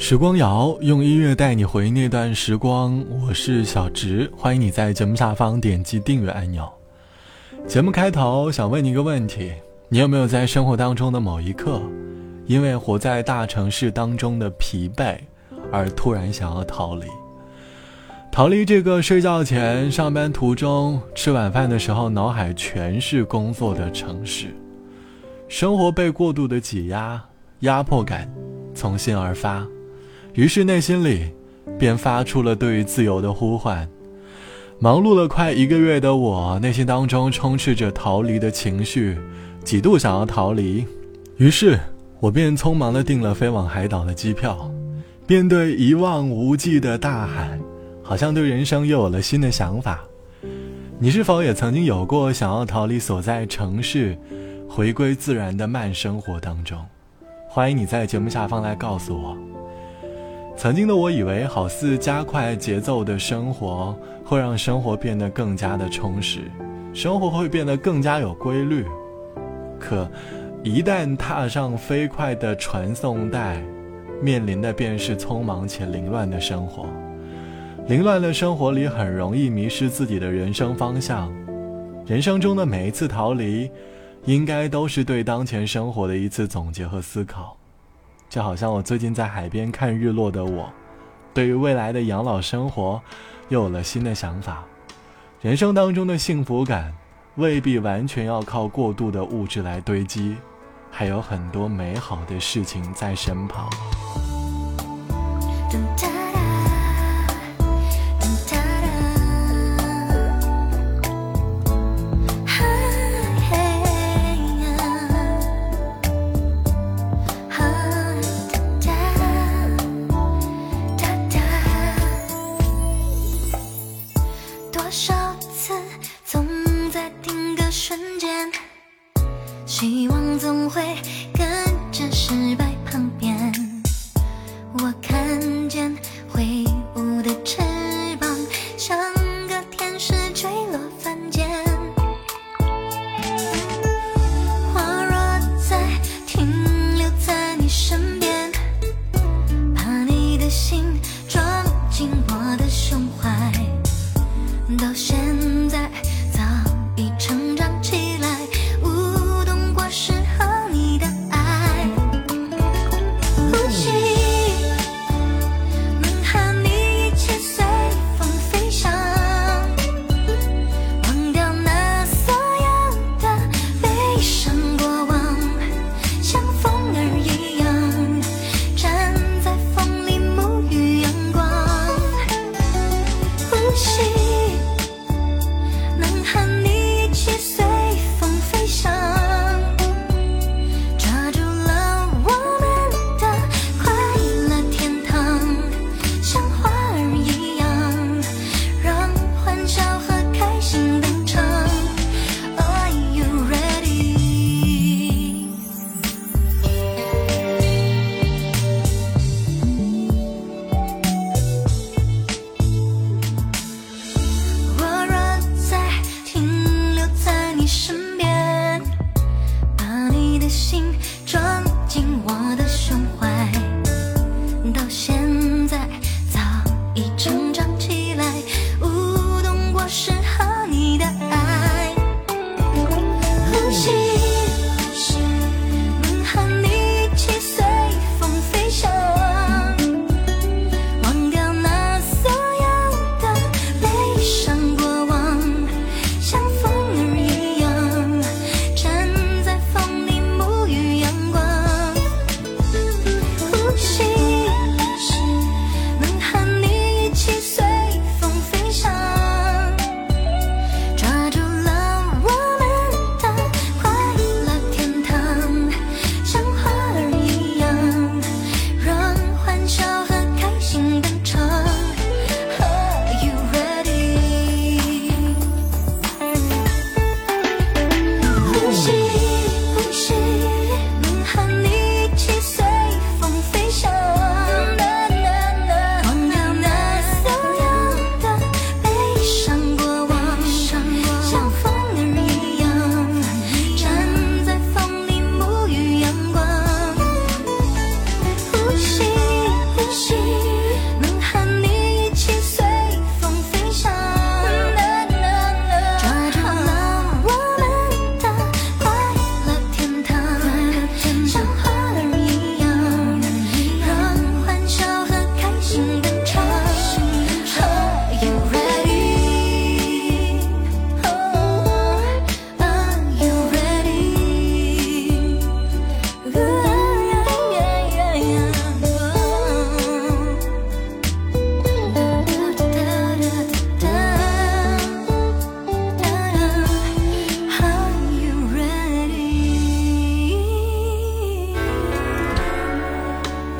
时光谣用音乐带你回那段时光，我是小直，欢迎你在节目下方点击订阅按钮。节目开头想问你一个问题：你有没有在生活当中的某一刻，因为活在大城市当中的疲惫，而突然想要逃离？逃离这个睡觉前、上班途中、吃晚饭的时候，脑海全是工作的城市，生活被过度的挤压，压迫感从心而发。于是内心里，便发出了对于自由的呼唤。忙碌了快一个月的我，内心当中充斥着逃离的情绪，几度想要逃离。于是，我便匆忙的订了飞往海岛的机票，面对一望无际的大海，好像对人生又有了新的想法。你是否也曾经有过想要逃离所在城市，回归自然的慢生活当中？欢迎你在节目下方来告诉我。曾经的我以为，好似加快节奏的生活会让生活变得更加的充实，生活会变得更加有规律。可，一旦踏上飞快的传送带，面临的便是匆忙且凌乱的生活。凌乱的生活里，很容易迷失自己的人生方向。人生中的每一次逃离，应该都是对当前生活的一次总结和思考。就好像我最近在海边看日落的我，对于未来的养老生活又有了新的想法。人生当中的幸福感未必完全要靠过度的物质来堆积，还有很多美好的事情在身旁。多少次总在定格瞬间希望总会跟着失败。She's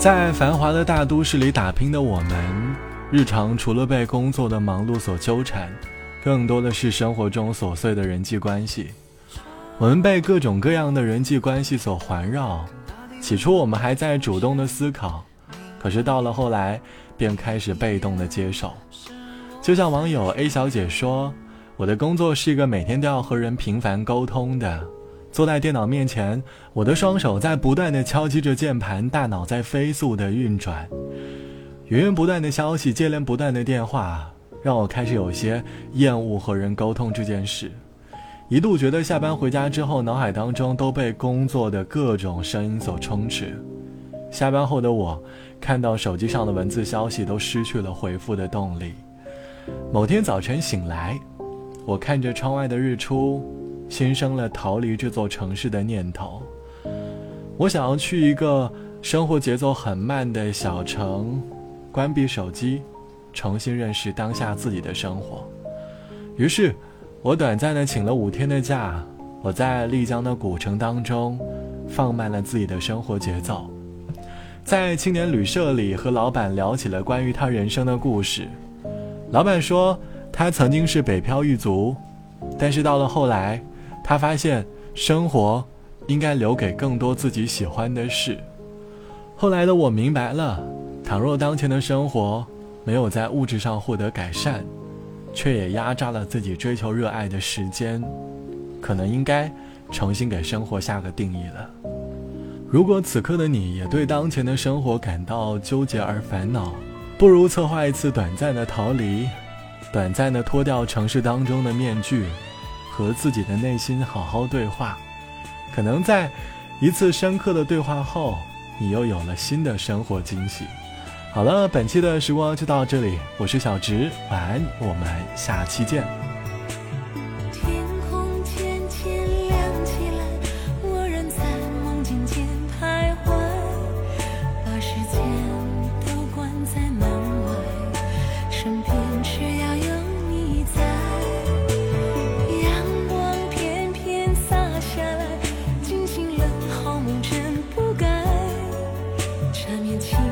在繁华的大都市里打拼的我们，日常除了被工作的忙碌所纠缠，更多的是生活中琐碎的人际关系。我们被各种各样的人际关系所环绕。起初我们还在主动的思考，可是到了后来，便开始被动的接受。就像网友 A 小姐说：“我的工作是一个每天都要和人频繁沟通的。”坐在电脑面前，我的双手在不断的敲击着键盘，大脑在飞速的运转，源源不断的消息，接连不断的电话，让我开始有些厌恶和人沟通这件事。一度觉得下班回家之后，脑海当中都被工作的各种声音所充斥。下班后的我，看到手机上的文字消息，都失去了回复的动力。某天早晨醒来，我看着窗外的日出。心生了逃离这座城市的念头。我想要去一个生活节奏很慢的小城，关闭手机，重新认识当下自己的生活。于是，我短暂的请了五天的假。我在丽江的古城当中，放慢了自己的生活节奏，在青年旅社里和老板聊起了关于他人生的故事。老板说，他曾经是北漂一族，但是到了后来。他发现生活应该留给更多自己喜欢的事。后来的我明白了，倘若当前的生活没有在物质上获得改善，却也压榨了自己追求热爱的时间，可能应该重新给生活下个定义了。如果此刻的你也对当前的生活感到纠结而烦恼，不如策划一次短暂的逃离，短暂的脱掉城市当中的面具。和自己的内心好好对话，可能在一次深刻的对话后，你又有了新的生活惊喜。好了，本期的时光就到这里，我是小植，晚安，我们下期见。缠绵情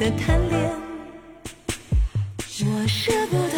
的贪恋，我舍不。